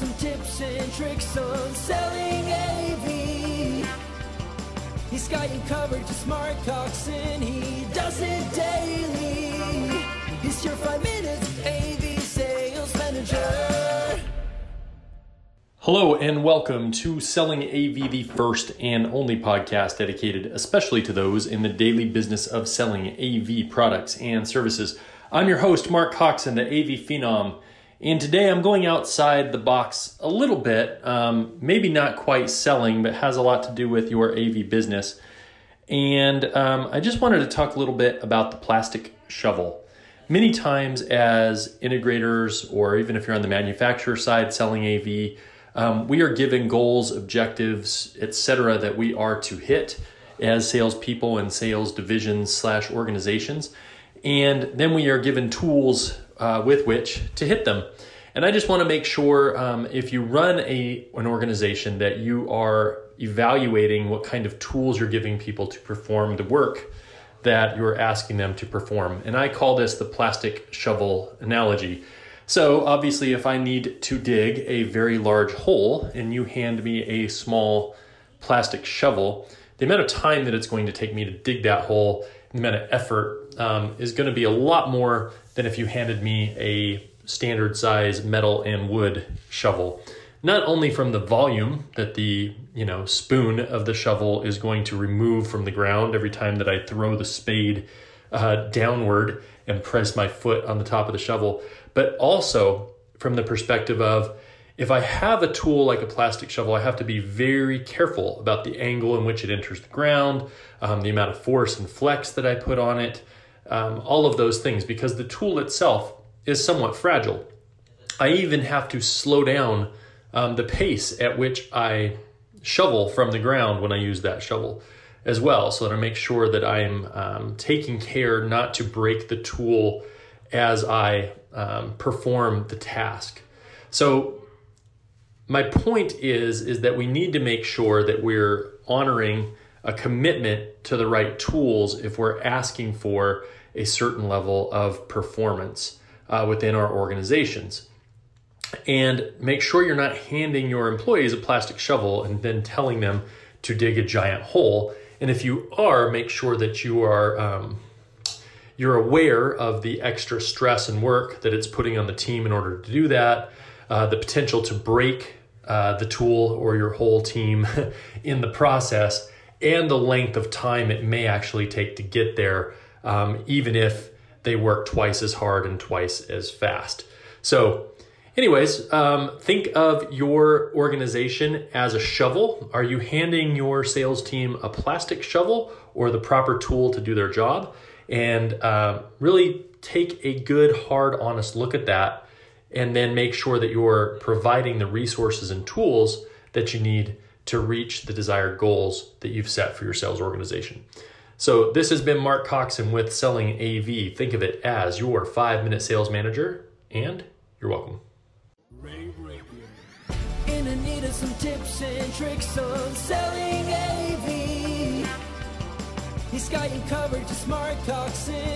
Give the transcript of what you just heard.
some tips and tricks on selling AV. He's got you covered to smart talks and he does it daily. He's your five minutes AV sales manager. Hello and welcome to Selling AV, the first and only podcast dedicated especially to those in the daily business of selling AV products and services. I'm your host, Mark Coxon, the AV Phenom and today I'm going outside the box a little bit, um, maybe not quite selling, but has a lot to do with your AV business. And um, I just wanted to talk a little bit about the plastic shovel. Many times, as integrators, or even if you're on the manufacturer side selling AV, um, we are given goals, objectives, etc., that we are to hit as salespeople and sales divisions slash organizations, and then we are given tools uh, with which to hit them. And I just want to make sure um, if you run a an organization that you are evaluating what kind of tools you're giving people to perform the work that you're asking them to perform. And I call this the plastic shovel analogy. So obviously, if I need to dig a very large hole and you hand me a small plastic shovel, the amount of time that it's going to take me to dig that hole, the amount of effort um, is going to be a lot more than if you handed me a standard size metal and wood shovel. Not only from the volume that the you know spoon of the shovel is going to remove from the ground every time that I throw the spade uh, downward and press my foot on the top of the shovel, but also from the perspective of if I have a tool like a plastic shovel, I have to be very careful about the angle in which it enters the ground, um, the amount of force and flex that I put on it, um, all of those things, because the tool itself is somewhat fragile. I even have to slow down um, the pace at which I shovel from the ground when I use that shovel as well, so that I make sure that I'm um, taking care not to break the tool as I um, perform the task. So my point is is that we need to make sure that we're honoring a commitment to the right tools if we're asking for a certain level of performance uh, within our organizations. And make sure you're not handing your employees a plastic shovel and then telling them to dig a giant hole. And if you are, make sure that you are um, you're aware of the extra stress and work that it's putting on the team in order to do that, uh, the potential to break uh, the tool or your whole team in the process, and the length of time it may actually take to get there, um, even if they work twice as hard and twice as fast. So, anyways, um, think of your organization as a shovel. Are you handing your sales team a plastic shovel or the proper tool to do their job? And uh, really take a good, hard, honest look at that, and then make sure that you're providing the resources and tools that you need to reach the desired goals that you've set for your sales organization. So, this has been Mark Coxon with Selling AV. Think of it as your five minute sales manager, and you're welcome. In the need of some tips and tricks on selling AV. He's got you covered, just Mark Coxon.